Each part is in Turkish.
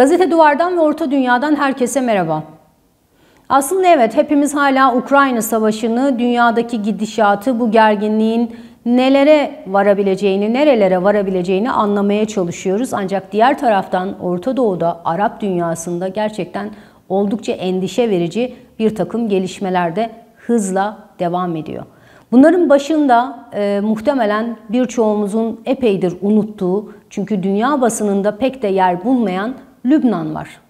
Gazete Duvar'dan ve Orta Dünya'dan herkese merhaba. Aslında evet hepimiz hala Ukrayna Savaşı'nı, dünyadaki gidişatı, bu gerginliğin nelere varabileceğini, nerelere varabileceğini anlamaya çalışıyoruz. Ancak diğer taraftan Orta Doğu'da, Arap dünyasında gerçekten oldukça endişe verici bir takım gelişmeler de hızla devam ediyor. Bunların başında e, muhtemelen birçoğumuzun epeydir unuttuğu çünkü dünya basınında pek de yer bulmayan Lübnan var.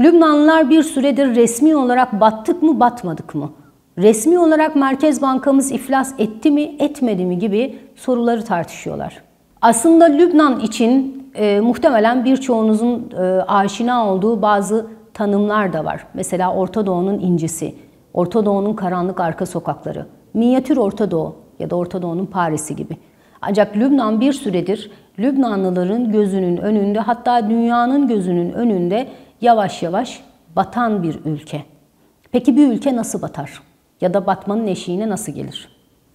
Lübnanlılar bir süredir resmi olarak battık mı batmadık mı? Resmi olarak Merkez Bankamız iflas etti mi etmedi mi gibi soruları tartışıyorlar. Aslında Lübnan için e, muhtemelen birçoğunuzun e, aşina olduğu bazı tanımlar da var. Mesela Orta Doğu'nun incisi, Orta Doğu'nun karanlık arka sokakları, minyatür Orta Doğu ya da Orta Doğu'nun Paris'i gibi. Ancak Lübnan bir süredir Lübnanlıların gözünün önünde hatta dünyanın gözünün önünde yavaş yavaş batan bir ülke. Peki bir ülke nasıl batar? Ya da batmanın eşiğine nasıl gelir?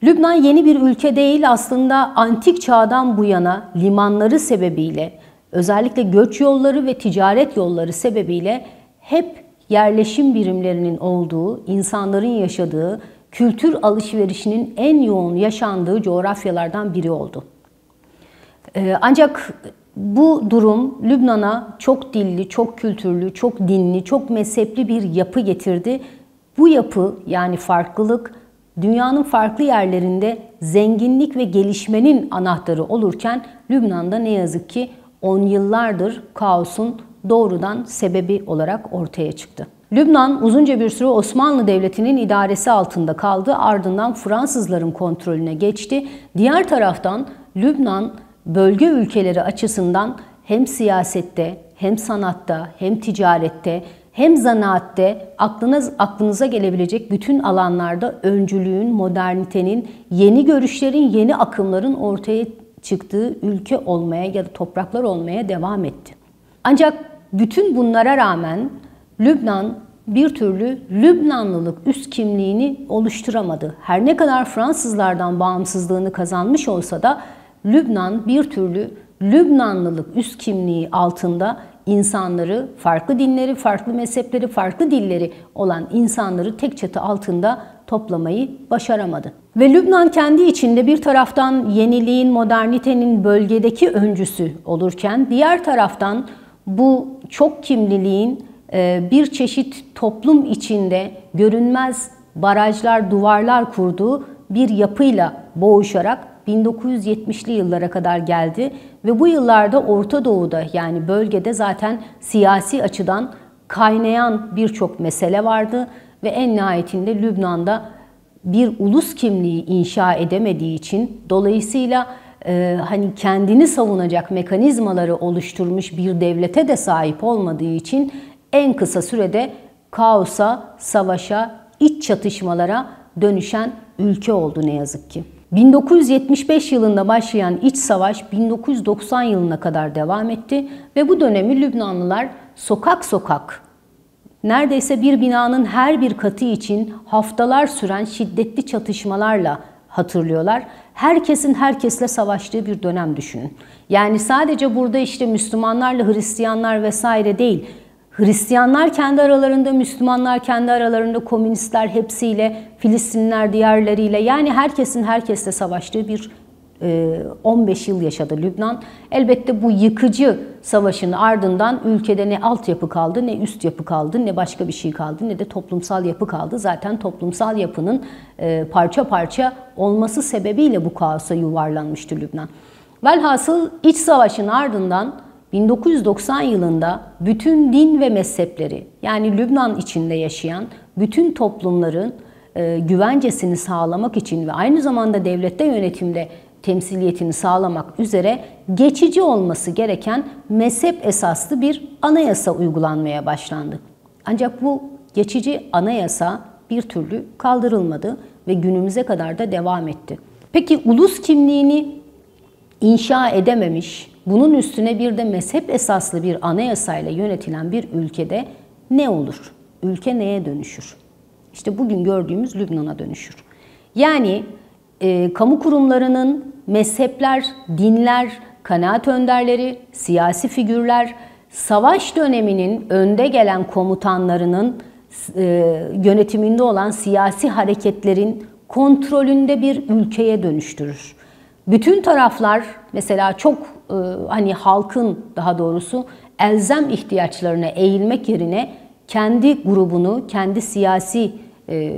Lübnan yeni bir ülke değil aslında antik çağdan bu yana limanları sebebiyle özellikle göç yolları ve ticaret yolları sebebiyle hep yerleşim birimlerinin olduğu, insanların yaşadığı, kültür alışverişinin en yoğun yaşandığı coğrafyalardan biri oldu. Ee, ancak bu durum Lübnan'a çok dilli, çok kültürlü, çok dinli, çok mezhepli bir yapı getirdi. Bu yapı yani farklılık dünyanın farklı yerlerinde zenginlik ve gelişmenin anahtarı olurken Lübnan'da ne yazık ki on yıllardır kaosun doğrudan sebebi olarak ortaya çıktı. Lübnan uzunca bir süre Osmanlı Devleti'nin idaresi altında kaldı. Ardından Fransızların kontrolüne geçti. Diğer taraftan Lübnan bölge ülkeleri açısından hem siyasette, hem sanatta, hem ticarette, hem zanaatte aklınız, aklınıza gelebilecek bütün alanlarda öncülüğün, modernitenin, yeni görüşlerin, yeni akımların ortaya çıktığı ülke olmaya ya da topraklar olmaya devam etti. Ancak bütün bunlara rağmen Lübnan bir türlü Lübnanlılık üst kimliğini oluşturamadı. Her ne kadar Fransızlardan bağımsızlığını kazanmış olsa da Lübnan bir türlü Lübnanlılık üst kimliği altında insanları, farklı dinleri, farklı mezhepleri, farklı dilleri olan insanları tek çatı altında toplamayı başaramadı. Ve Lübnan kendi içinde bir taraftan yeniliğin, modernitenin bölgedeki öncüsü olurken diğer taraftan bu çok kimliliğin e, bir çeşit toplum içinde görünmez barajlar, duvarlar kurduğu bir yapıyla boğuşarak 1970'li yıllara kadar geldi ve bu yıllarda Orta Doğu'da yani bölgede zaten siyasi açıdan kaynayan birçok mesele vardı ve en nihayetinde Lübnan'da bir ulus kimliği inşa edemediği için dolayısıyla e, hani kendini savunacak mekanizmaları oluşturmuş bir devlete de sahip olmadığı için en kısa sürede kaosa, savaşa, iç çatışmalara dönüşen ülke oldu ne yazık ki. 1975 yılında başlayan iç savaş 1990 yılına kadar devam etti ve bu dönemi Lübnanlılar sokak sokak neredeyse bir binanın her bir katı için haftalar süren şiddetli çatışmalarla hatırlıyorlar. Herkesin herkesle savaştığı bir dönem düşünün. Yani sadece burada işte Müslümanlarla Hristiyanlar vesaire değil. Hristiyanlar kendi aralarında, Müslümanlar kendi aralarında, komünistler hepsiyle, Filistinler diğerleriyle yani herkesin herkesle savaştığı bir 15 e, yıl yaşadı Lübnan. Elbette bu yıkıcı savaşın ardından ülkede ne altyapı kaldı, ne üst yapı kaldı, ne başka bir şey kaldı, ne de toplumsal yapı kaldı. Zaten toplumsal yapının e, parça parça olması sebebiyle bu kaosa yuvarlanmıştı Lübnan. Velhasıl iç savaşın ardından 1990 yılında bütün din ve mezhepleri yani Lübnan içinde yaşayan bütün toplumların e, güvencesini sağlamak için ve aynı zamanda devlette yönetimde temsiliyetini sağlamak üzere geçici olması gereken mezhep esaslı bir anayasa uygulanmaya başlandı. Ancak bu geçici anayasa bir türlü kaldırılmadı ve günümüze kadar da devam etti. Peki ulus kimliğini inşa edememiş, bunun üstüne bir de mezhep esaslı bir anayasayla yönetilen bir ülkede ne olur? Ülke neye dönüşür? İşte bugün gördüğümüz Lübnan'a dönüşür. Yani e, kamu kurumlarının mezhepler, dinler, kanaat önderleri, siyasi figürler, savaş döneminin önde gelen komutanlarının e, yönetiminde olan siyasi hareketlerin kontrolünde bir ülkeye dönüştürür. Bütün taraflar mesela çok e, hani halkın daha doğrusu elzem ihtiyaçlarına eğilmek yerine kendi grubunu, kendi siyasi e,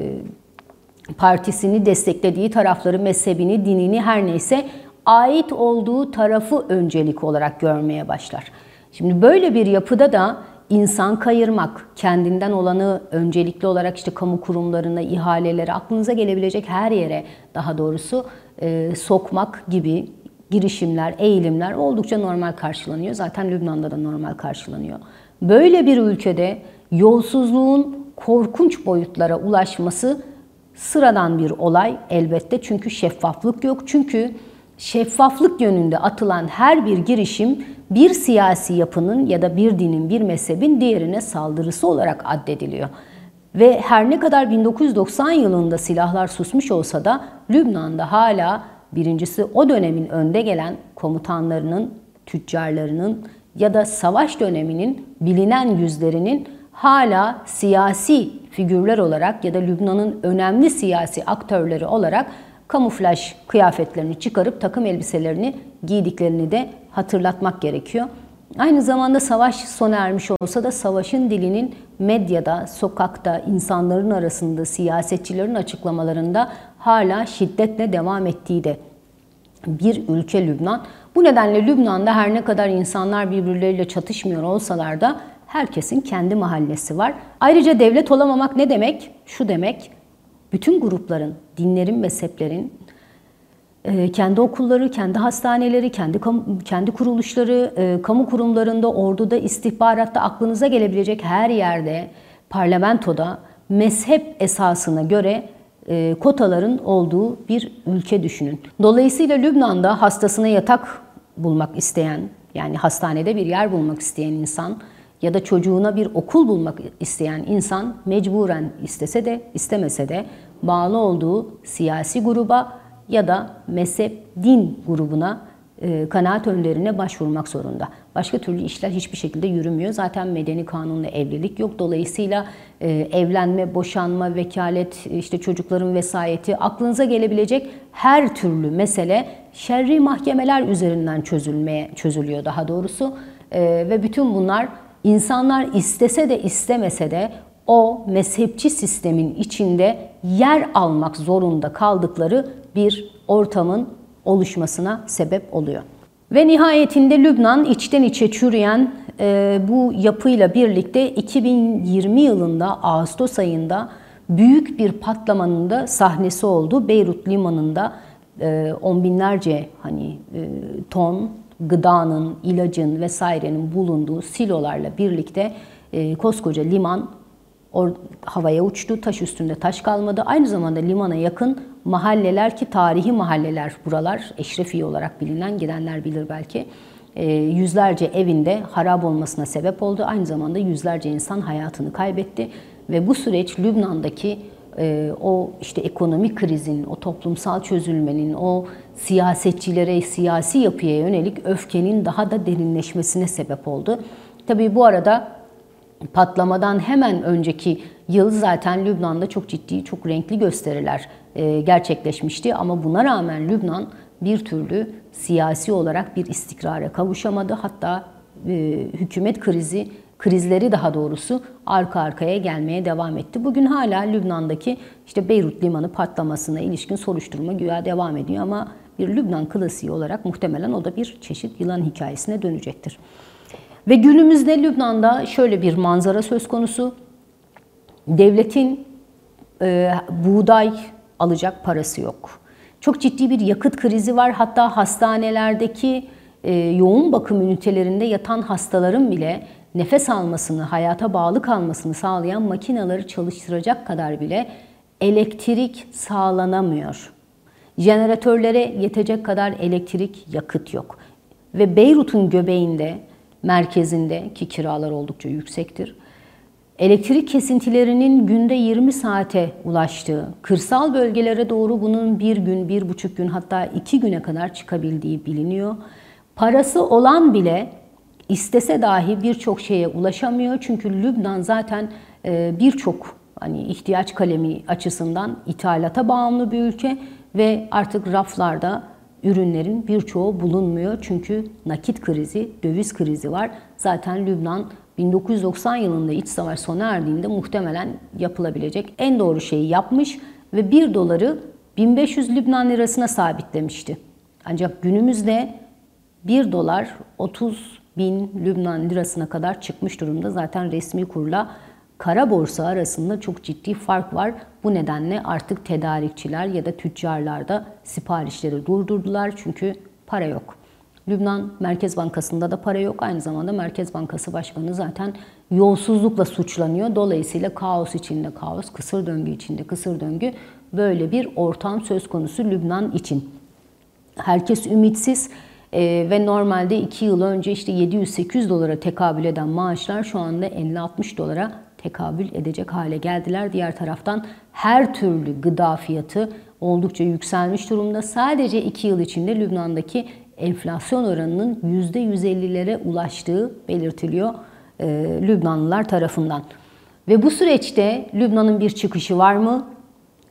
partisini desteklediği tarafları, mezhebini, dinini her neyse ait olduğu tarafı öncelik olarak görmeye başlar. Şimdi böyle bir yapıda da insan kayırmak, kendinden olanı öncelikli olarak işte kamu kurumlarına, ihalelere, aklınıza gelebilecek her yere daha doğrusu e, sokmak gibi girişimler, eğilimler oldukça normal karşılanıyor. Zaten Lübnan'da da normal karşılanıyor. Böyle bir ülkede yolsuzluğun korkunç boyutlara ulaşması sıradan bir olay elbette. Çünkü şeffaflık yok. Çünkü şeffaflık yönünde atılan her bir girişim bir siyasi yapının ya da bir dinin, bir mezhebin diğerine saldırısı olarak addediliyor. Ve her ne kadar 1990 yılında silahlar susmuş olsa da Lübnan'da hala birincisi o dönemin önde gelen komutanlarının, tüccarlarının ya da savaş döneminin bilinen yüzlerinin hala siyasi figürler olarak ya da Lübnan'ın önemli siyasi aktörleri olarak kamuflaj kıyafetlerini çıkarıp takım elbiselerini giydiklerini de hatırlatmak gerekiyor. Aynı zamanda savaş sona ermiş olsa da savaşın dilinin medyada, sokakta, insanların arasında, siyasetçilerin açıklamalarında hala şiddetle devam ettiği de bir ülke Lübnan. Bu nedenle Lübnan'da her ne kadar insanlar birbirleriyle çatışmıyor olsalar da herkesin kendi mahallesi var. Ayrıca devlet olamamak ne demek? Şu demek, bütün grupların, dinlerin, mezheplerin e, kendi okulları, kendi hastaneleri, kendi kendi kuruluşları, e, kamu kurumlarında, orduda, istihbaratta aklınıza gelebilecek her yerde, parlamentoda mezhep esasına göre e, kotaların olduğu bir ülke düşünün. Dolayısıyla Lübnan'da hastasına yatak bulmak isteyen, yani hastanede bir yer bulmak isteyen insan ya da çocuğuna bir okul bulmak isteyen insan mecburen istese de istemese de bağlı olduğu siyasi gruba ya da mezhep din grubuna e, kanaat önderine başvurmak zorunda. Başka türlü işler hiçbir şekilde yürümüyor. Zaten medeni kanunla evlilik yok. Dolayısıyla e, evlenme, boşanma, vekalet, işte çocukların vesayeti, aklınıza gelebilecek her türlü mesele şerri mahkemeler üzerinden çözülmeye çözülüyor daha doğrusu. E, ve bütün bunlar insanlar istese de istemese de o mezhepçi sistemin içinde yer almak zorunda kaldıkları bir ortamın oluşmasına sebep oluyor. Ve nihayetinde Lübnan içten içe çürüyen e, bu yapıyla birlikte 2020 yılında Ağustos ayında büyük bir patlamanın da sahnesi oldu. Beyrut limanında e, on binlerce hani e, ton gıdanın, ilacın vesairenin bulunduğu silolarla birlikte e, koskoca liman or, havaya uçtu. Taş üstünde taş kalmadı. Aynı zamanda limana yakın mahalleler ki tarihi mahalleler buralar eşrefi olarak bilinen gidenler bilir belki. E, yüzlerce evinde harap olmasına sebep oldu. Aynı zamanda yüzlerce insan hayatını kaybetti ve bu süreç Lübnan'daki o işte ekonomik krizin, o toplumsal çözülmenin, o siyasetçilere, siyasi yapıya yönelik öfkenin daha da derinleşmesine sebep oldu. Tabii bu arada patlamadan hemen önceki yıl zaten Lübnan'da çok ciddi, çok renkli gösteriler e, gerçekleşmişti. Ama buna rağmen Lübnan bir türlü siyasi olarak bir istikrara kavuşamadı. Hatta e, hükümet krizi, krizleri daha doğrusu arka arkaya gelmeye devam etti. Bugün hala Lübnan'daki işte Beyrut limanı patlamasına ilişkin soruşturma güya devam ediyor ama bir Lübnan klasiği olarak muhtemelen o da bir çeşit yılan hikayesine dönecektir. Ve günümüzde Lübnan'da şöyle bir manzara söz konusu. Devletin e, buğday alacak parası yok. Çok ciddi bir yakıt krizi var. Hatta hastanelerdeki e, yoğun bakım ünitelerinde yatan hastaların bile nefes almasını, hayata bağlı kalmasını sağlayan makinaları çalıştıracak kadar bile elektrik sağlanamıyor. Jeneratörlere yetecek kadar elektrik, yakıt yok. Ve Beyrut'un göbeğinde merkezinde ki kiralar oldukça yüksektir. Elektrik kesintilerinin günde 20 saate ulaştığı, kırsal bölgelere doğru bunun bir gün, bir buçuk gün hatta iki güne kadar çıkabildiği biliniyor. Parası olan bile istese dahi birçok şeye ulaşamıyor. Çünkü Lübnan zaten e, birçok hani ihtiyaç kalemi açısından ithalata bağımlı bir ülke ve artık raflarda ürünlerin birçoğu bulunmuyor. Çünkü nakit krizi, döviz krizi var. Zaten Lübnan 1990 yılında iç savaş sona erdiğinde muhtemelen yapılabilecek en doğru şeyi yapmış ve 1 doları 1500 Lübnan lirasına sabitlemişti. Ancak günümüzde 1 dolar 30 bin Lübnan lirasına kadar çıkmış durumda. Zaten resmi kurla kara borsa arasında çok ciddi fark var. Bu nedenle artık tedarikçiler ya da tüccarlar da siparişleri durdurdular çünkü para yok. Lübnan Merkez Bankası'nda da para yok. Aynı zamanda Merkez Bankası Başkanı zaten yolsuzlukla suçlanıyor. Dolayısıyla kaos içinde kaos, kısır döngü içinde kısır döngü böyle bir ortam söz konusu Lübnan için. Herkes ümitsiz ee, ve normalde 2 yıl önce işte 700-800 dolara tekabül eden maaşlar şu anda 50-60 dolara tekabül edecek hale geldiler. Diğer taraftan her türlü gıda fiyatı oldukça yükselmiş durumda. Sadece 2 yıl içinde Lübnan'daki enflasyon oranının %150'lere ulaştığı belirtiliyor e, Lübnanlılar tarafından. Ve bu süreçte Lübnan'ın bir çıkışı var mı?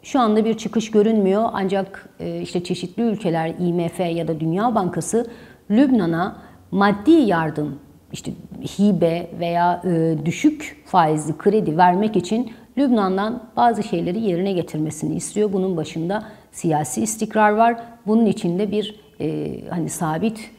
Şu anda bir çıkış görünmüyor ancak e, işte çeşitli ülkeler IMF ya da Dünya Bankası Lübnan'a maddi yardım, işte hibe veya e, düşük faizli kredi vermek için Lübnan'dan bazı şeyleri yerine getirmesini istiyor. Bunun başında siyasi istikrar var. Bunun içinde bir e, hani sabit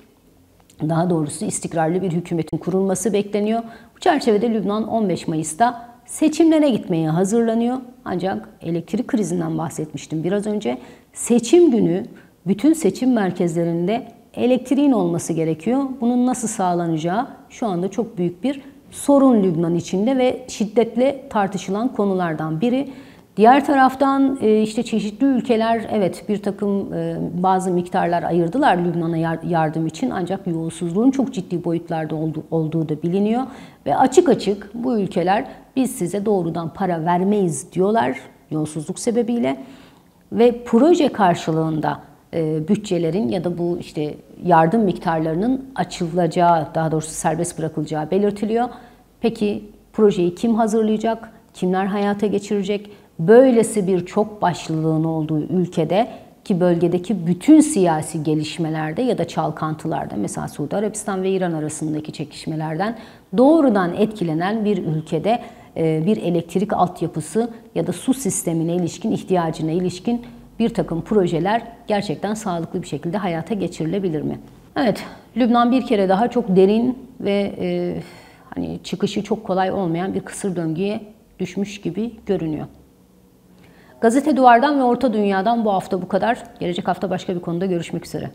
daha doğrusu istikrarlı bir hükümetin kurulması bekleniyor. Bu çerçevede Lübnan 15 Mayıs'ta seçimlere gitmeye hazırlanıyor. Ancak elektrik krizinden bahsetmiştim biraz önce. Seçim günü bütün seçim merkezlerinde elektriğin olması gerekiyor. Bunun nasıl sağlanacağı şu anda çok büyük bir sorun Lübnan içinde ve şiddetle tartışılan konulardan biri. Diğer taraftan e, işte çeşitli ülkeler evet bir takım e, bazı miktarlar ayırdılar Lübnan'a yardım için ancak yolsuzluğun çok ciddi boyutlarda olduğu da biliniyor ve açık açık bu ülkeler biz size doğrudan para vermeyiz diyorlar yolsuzluk sebebiyle ve proje karşılığında e, bütçelerin ya da bu işte yardım miktarlarının açılacağı daha doğrusu serbest bırakılacağı belirtiliyor. Peki projeyi kim hazırlayacak? Kimler hayata geçirecek? Böylesi bir çok başlılığın olduğu ülkede ki bölgedeki bütün siyasi gelişmelerde ya da çalkantılarda mesela Suudi Arabistan ve İran arasındaki çekişmelerden doğrudan etkilenen bir ülkede e, bir elektrik altyapısı ya da su sistemine ilişkin ihtiyacına ilişkin bir takım projeler gerçekten sağlıklı bir şekilde hayata geçirilebilir mi? Evet, Lübnan bir kere daha çok derin ve e, hani çıkışı çok kolay olmayan bir kısır döngüye düşmüş gibi görünüyor. Gazete Duvar'dan ve Orta Dünya'dan bu hafta bu kadar. Gelecek hafta başka bir konuda görüşmek üzere.